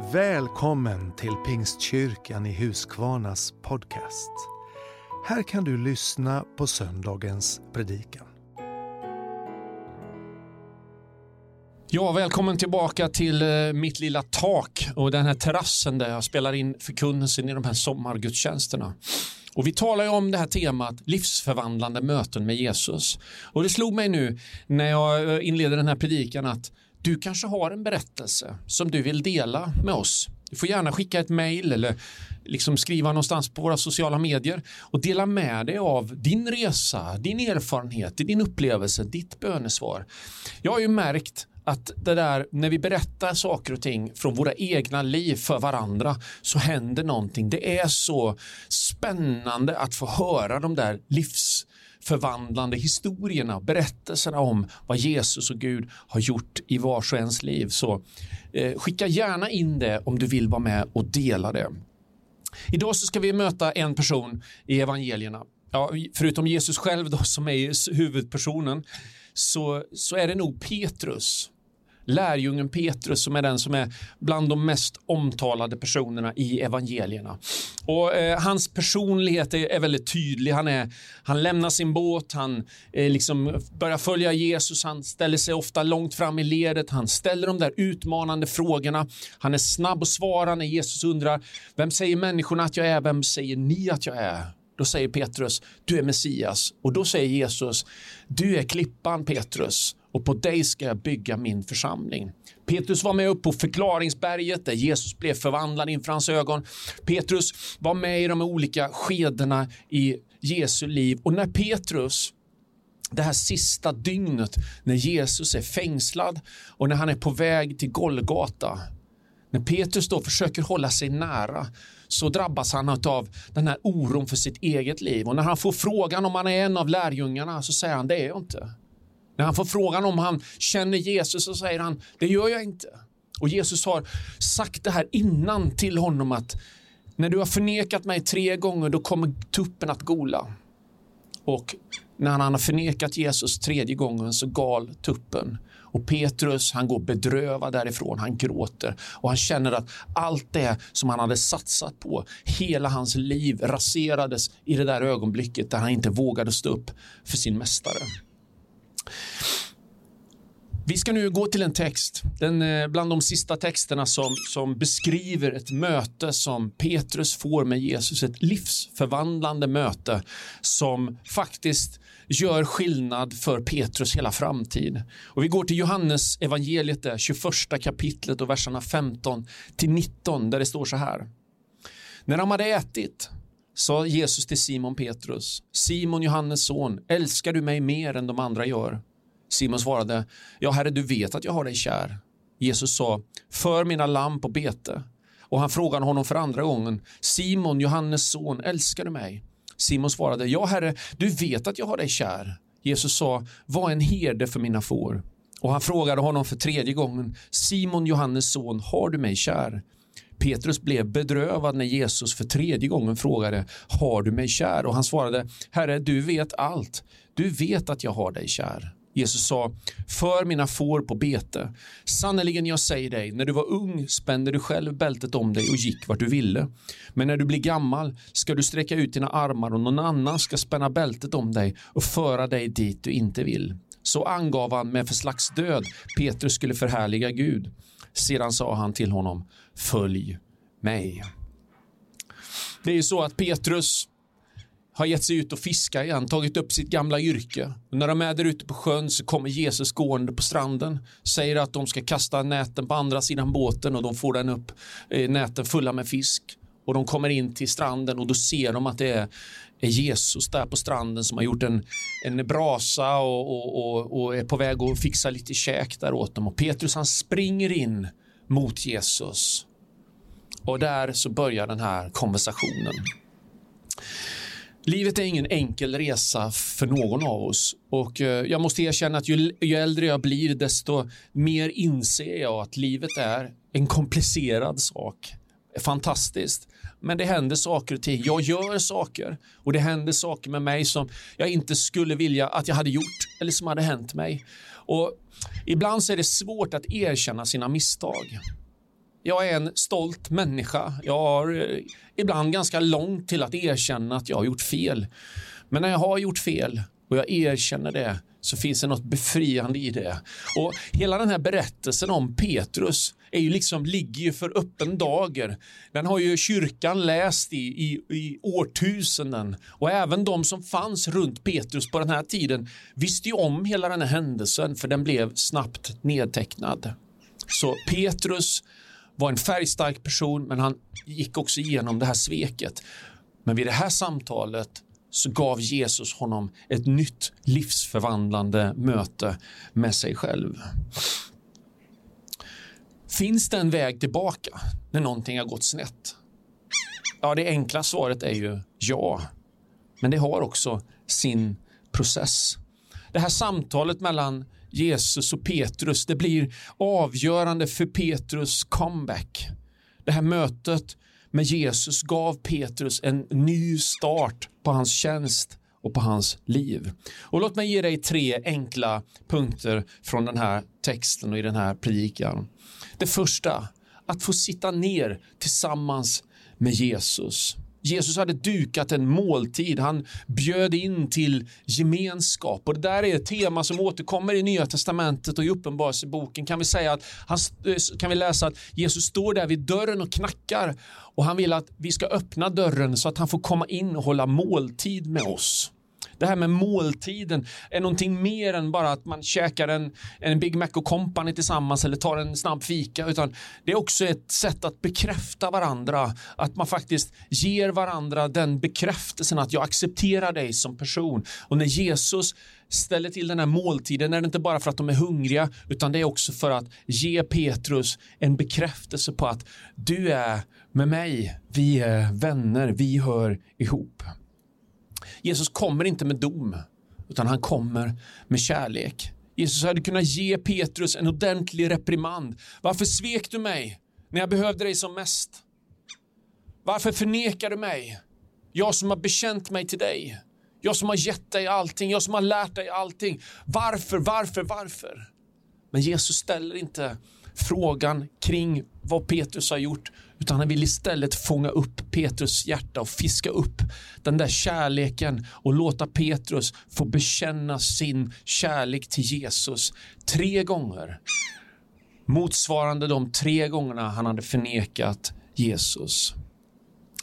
Välkommen till Pingstkyrkan i Huskvarnas podcast. Här kan du lyssna på söndagens predikan. Ja, välkommen tillbaka till eh, mitt lilla tak och den här terrassen där jag spelar in förkunnelsen i de här sommargudstjänsterna. Och vi talar ju om det här temat livsförvandlande möten med Jesus. Och det slog mig nu när jag eh, inleder den här predikan att du kanske har en berättelse som du vill dela med oss. Du får gärna skicka ett mejl eller liksom skriva någonstans på våra sociala medier och dela med dig av din resa, din erfarenhet, din upplevelse, ditt bönesvar. Jag har ju märkt att det där när vi berättar saker och ting från våra egna liv för varandra så händer någonting. Det är så spännande att få höra de där livs förvandlande historierna, berättelserna om vad Jesus och Gud har gjort i vars och ens liv. Så eh, skicka gärna in det om du vill vara med och dela det. Idag så ska vi möta en person i evangelierna. Ja, förutom Jesus själv då, som är huvudpersonen så, så är det nog Petrus lärjungen Petrus som är den som är bland de mest omtalade personerna i evangelierna. Och eh, hans personlighet är, är, väldigt tydlig. Han, är, han lämnar sin båt, han eh, liksom börjar följa Jesus, han ställer sig ofta långt fram i ledet, han ställer de där utmanande frågorna. Han är snabb att svara när Jesus undrar, vem säger människorna att jag är, vem säger ni att jag är? Då säger Petrus, du är Messias. Och då säger Jesus, du är klippan Petrus och på dig ska jag bygga min församling. Petrus var med upp på förklaringsberget där Jesus blev förvandlad inför hans ögon. Petrus var med i de olika skedena i Jesu liv och när Petrus det här sista dygnet när Jesus är fängslad och när han är på väg till Golgata. När Petrus då försöker hålla sig nära så drabbas han av den här oron för sitt eget liv och när han får frågan om han är en av lärjungarna så säger han det är jag inte. När han får frågan om han känner Jesus så säger han, det gör jag inte. Och Jesus har sagt det här innan till honom att när du har förnekat mig tre gånger då kommer tuppen att gola. Och när han har förnekat Jesus tredje gången så gal tuppen. Och Petrus, han går bedrövad därifrån, han gråter och han känner att allt det som han hade satsat på, hela hans liv raserades i det där ögonblicket där han inte vågade stå upp för sin mästare. Vi ska nu gå till en text, den, eh, bland de sista texterna som, som beskriver ett möte som Petrus får med Jesus, ett livsförvandlande möte som faktiskt gör skillnad för Petrus hela framtid. Och vi går till Johannes evangeliet, där, 21 kapitlet och verserna 15 till 19 där det står så här. När de hade ätit sa Jesus till Simon Petrus, Simon Johannes son, älskar du mig mer än de andra gör? Simon svarade, ja herre du vet att jag har dig kär. Jesus sa, för mina lamm på bete. Och han frågade honom för andra gången, Simon, Johannes son, älskar du mig? Simon svarade, ja herre, du vet att jag har dig kär. Jesus sa, var en herde för mina får. Och han frågade honom för tredje gången, Simon, Johannes son, har du mig kär? Petrus blev bedrövad när Jesus för tredje gången frågade, har du mig kär? Och han svarade, Herre, du vet allt. Du vet att jag har dig kär. Jesus sa, för mina får på bete. Sannerligen jag säger dig, när du var ung spände du själv bältet om dig och gick vart du ville. Men när du blir gammal ska du sträcka ut dina armar och någon annan ska spänna bältet om dig och föra dig dit du inte vill. Så angav han med för slags död Petrus skulle förhärliga Gud. Sedan sa han till honom, följ mig. Det är ju så att Petrus har gett sig ut och fiska igen, tagit upp sitt gamla yrke. Och när de är där ute på sjön så kommer Jesus gående på stranden, säger att de ska kasta näten på andra sidan båten och de får den upp, eh, näten fulla med fisk. Och de kommer in till stranden och då ser de att det är, är Jesus där på stranden som har gjort en, en brasa och, och, och, och är på väg att fixa lite käk där åt dem. Och Petrus han springer in mot Jesus. Och där så börjar den här konversationen. Livet är ingen enkel resa för någon av oss och eh, jag måste erkänna att ju, ju äldre jag blir desto mer inser jag att livet är en komplicerad sak. Fantastiskt. Men det händer saker och ting. Jag gör saker och det händer saker med mig som jag inte skulle vilja att jag hade gjort eller som hade hänt mig. Och ibland så är det svårt att erkänna sina misstag jag är en stolt människa. Jag har eh, ibland ganska långt till att erkänna att jag har gjort fel. Men när jag har gjort fel och jag erkänner det så finns det något befriande i det. Och hela den här berättelsen om Petrus är ju liksom, ligger ju för öppen dager. Den har ju kyrkan läst i, i, i årtusenden och även de som fanns runt Petrus på den här tiden visste ju om hela den här händelsen för den blev snabbt nedtecknad. Så Petrus var en färgstark person men han gick också igenom det här sveket. Men vid det här samtalet så gav Jesus honom ett nytt livsförvandlande möte med sig själv. Finns det en väg tillbaka när någonting har gått snett? Ja, det enkla svaret är ju ja. Men det har också sin process. Det här samtalet mellan Jesus och Petrus, det blir avgörande för Petrus comeback. Det här mötet med Jesus gav Petrus en ny start på hans tjänst och på hans liv. Och låt mig ge dig tre enkla punkter från den här texten och i den här predikan. Det första, att få sitta ner tillsammans med Jesus. Jesus hade dukat en måltid, han bjöd in till gemenskap. Och det där är ett tema som återkommer i Nya Testamentet och i Uppenbarelseboken. Kan vi säga att han, eh, kan vi läsa att Jesus står där vid dörren och knackar och han vill att vi ska öppna dörren så att han får komma in och hålla måltid med oss. Det här med måltiden är någonting mer än bara att man käkar en, en Big Mac och Company tillsammans eller tar en snabb fika utan det är också ett sätt att bekräfta varandra att man faktiskt ger varandra den bekräftelsen att jag accepterar dig som person och när Jesus ställer till den här måltiden är det inte bara för att de är hungriga utan det är också för att ge Petrus en bekräftelse på att du är med mig, vi är vänner, vi hör ihop. Jesus kommer inte med dom, utan han kommer med kärlek. Jesus hade kunnat ge Petrus en ordentlig reprimand. Varför svek du mig när jag behövde dig som mest? Varför förnekar du mig? Jag som har bekänt mig till dig. Jag som har gett dig allting, jag som har lärt dig allting. Varför, varför, varför? Men Jesus ställer inte frågan kring vad Petrus har gjort, utan han vill istället fånga upp Petrus hjärta och fiska upp den där kärleken och låta Petrus få bekänna sin kärlek till Jesus tre gånger. Motsvarande de tre gångerna han hade förnekat Jesus.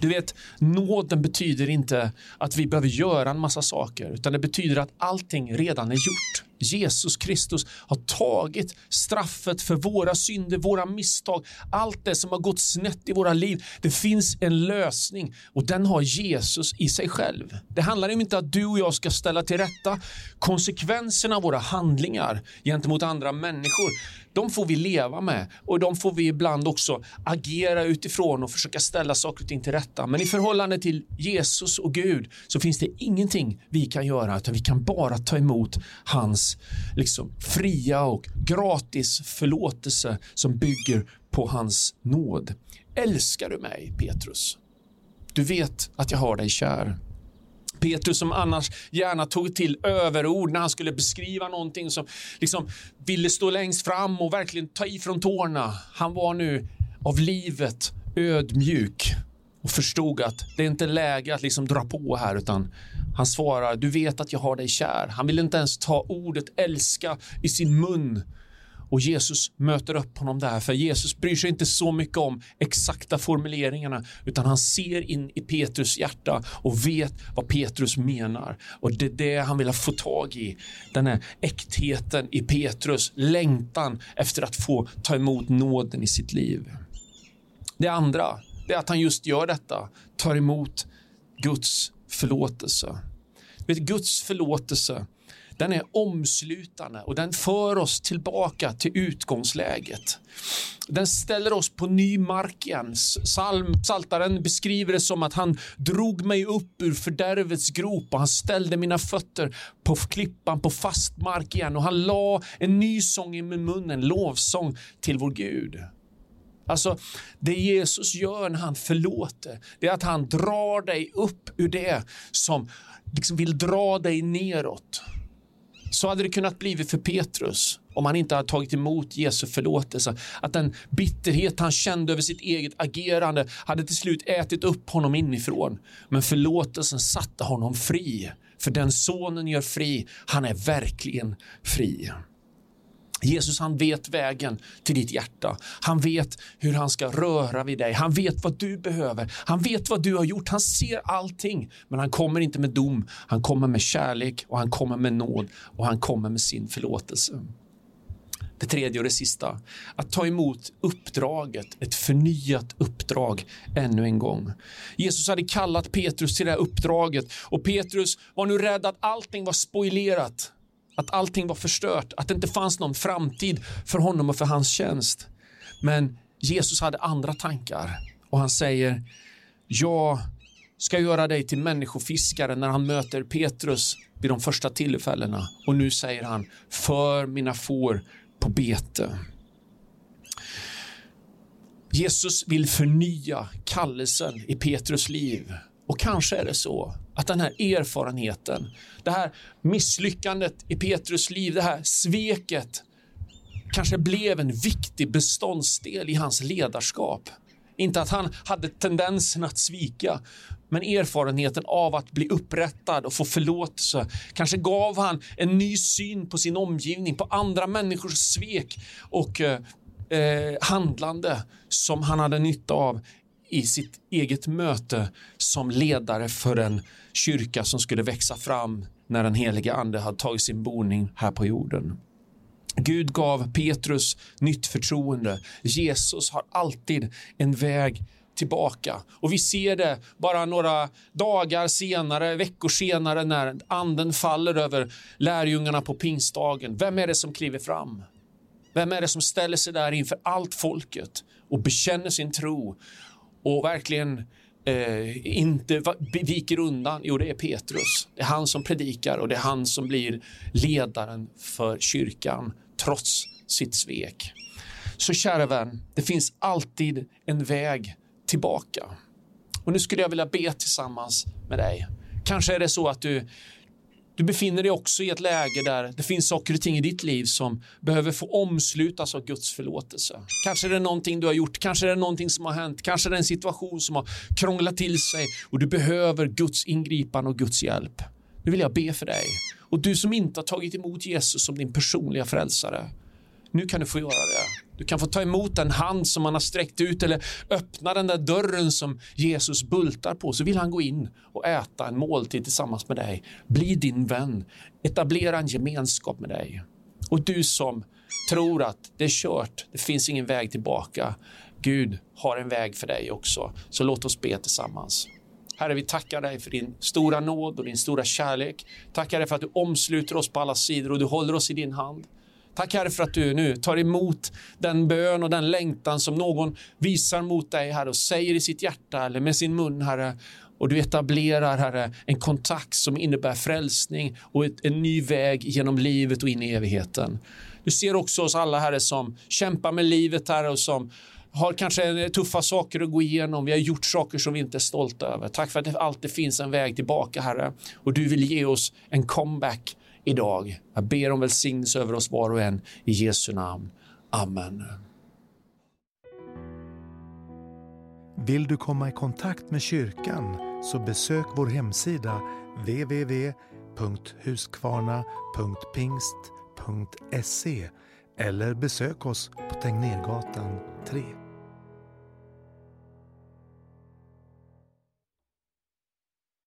Du vet, nåden betyder inte att vi behöver göra en massa saker, utan det betyder att allting redan är gjort. Jesus Kristus har tagit straffet för våra synder, våra misstag, allt det som har gått snett i våra liv. Det finns en lösning och den har Jesus i sig själv. Det handlar inte om att du och jag ska ställa till rätta konsekvenserna av våra handlingar gentemot andra människor. De får vi leva med och de får vi ibland också agera utifrån och försöka ställa saker och ting till rätta. Men i förhållande till Jesus och Gud så finns det ingenting vi kan göra utan vi kan bara ta emot hans liksom, fria och gratis förlåtelse som bygger på hans nåd. Älskar du mig, Petrus? Du vet att jag har dig kär. Petrus som annars gärna tog till överord när han skulle beskriva någonting som liksom ville stå längst fram och verkligen ta i från tårna. Han var nu av livet ödmjuk och förstod att det är inte läge att liksom dra på här utan han svarar, du vet att jag har dig kär. Han vill inte ens ta ordet älska i sin mun. Och Jesus möter upp honom där, för Jesus bryr sig inte så mycket om exakta formuleringarna, utan han ser in i Petrus hjärta och vet vad Petrus menar. Och det är det han vill få tag i, den här äktheten i Petrus, längtan efter att få ta emot nåden i sitt liv. Det andra, det är att han just gör detta, tar emot Guds förlåtelse. Vet, Guds förlåtelse den är omslutande och den för oss tillbaka till utgångsläget. Den ställer oss på ny mark igen. Psalm, Saltaren beskriver det som att han drog mig upp ur fördärvets grop och han ställde mina fötter på klippan på fast mark igen och han la en ny sång i min mun, en lovsång till vår Gud. Alltså, det Jesus gör när han förlåter, det är att han drar dig upp ur det som liksom vill dra dig neråt. Så hade det kunnat bli för Petrus om han inte hade tagit emot Jesu förlåtelse. Att den bitterhet han kände över sitt eget agerande hade till slut ätit upp honom inifrån. Men förlåtelsen satte honom fri. För den sonen gör fri, han är verkligen fri. Jesus han vet vägen till ditt hjärta. Han vet hur han ska röra vid dig. Han vet vad du behöver. Han vet vad du har gjort. Han ser allting. Men han kommer inte med dom. Han kommer med kärlek och han kommer med nåd och han kommer med sin förlåtelse. Det tredje och det sista, att ta emot uppdraget, ett förnyat uppdrag ännu en gång. Jesus hade kallat Petrus till det här uppdraget och Petrus var nu rädd att allting var spoilerat att allting var förstört, att det inte fanns någon framtid för honom och för hans tjänst. Men Jesus hade andra tankar och han säger, jag ska göra dig till människofiskare när han möter Petrus vid de första tillfällena. Och nu säger han, för mina får på bete. Jesus vill förnya kallelsen i Petrus liv. Och kanske är det så att den här erfarenheten, det här misslyckandet i Petrus liv, det här sveket kanske blev en viktig beståndsdel i hans ledarskap. Inte att han hade tendensen att svika, men erfarenheten av att bli upprättad och få förlåtelse kanske gav han en ny syn på sin omgivning, på andra människors svek och eh, eh handlande som han hade nytta av i sitt eget möte som ledare för en kyrka som skulle växa fram när den heliga ande hade tagit sin boning här på jorden. Gud gav Petrus nytt förtroende. Jesus har alltid en väg tillbaka. Och vi ser det bara några dagar senare, veckor senare när anden faller över lärjungarna på pingstdagen. Vem är det som kliver fram? Vem är det som ställer sig där inför allt folket och bekänner sin tro och verkligen eh, inte viker undan, jo det är Petrus. Det är han som predikar och det är han som blir ledaren för kyrkan trots sitt svek. Så kära vän, det finns alltid en väg tillbaka. Och nu skulle jag vilja be tillsammans med dig. Kanske är det så att du du befinner dig också i ett läge där det finns saker och ting i ditt liv som behöver få omslutas av Guds förlåtelse. Kanske är det någonting du har gjort, kanske är det någonting som har hänt, kanske är det en situation som har krånglat till sig och du behöver Guds ingripande och Guds hjälp. Nu vill jag be för dig. Och du som inte har tagit emot Jesus som din personliga frälsare, nu kan du få göra det. Du kan få ta emot den hand som han har sträckt ut eller öppna den där dörren som Jesus bultar på så vill han gå in och äta en måltid tillsammans med dig. Bli din vän, etablera en gemenskap med dig. Och du som tror att det är kört, det finns ingen väg tillbaka. Gud har en väg för dig också. Så låt oss be tillsammans. Herre, vi tackar dig för din stora nåd och din stora kärlek. Tackar dig för att du omsluter oss på alla sidor och du håller oss i din hand. Tack Herre för att du nu tar emot den bön och den längtan som någon visar mot dig Herre och säger i sitt hjärta eller med sin mun Herre. Och du etablerar Herre en kontakt som innebär frälsning och ett, en ny väg genom livet och in i evigheten. Du ser också oss alla Herre som kämpar med livet Herre och som har kanske tuffa saker att gå igenom. Vi har gjort saker som vi inte är stolta över. Tack för att det alltid finns en väg tillbaka, Herre. Och du vill ge oss en comeback idag. Jag ber om välsignelse över oss var och en i Jesu namn. Amen. Vill du komma i kontakt med kyrkan så besök vår hemsida www.huskvarna.pingst.se eller besök oss på Tegnérgatan 3.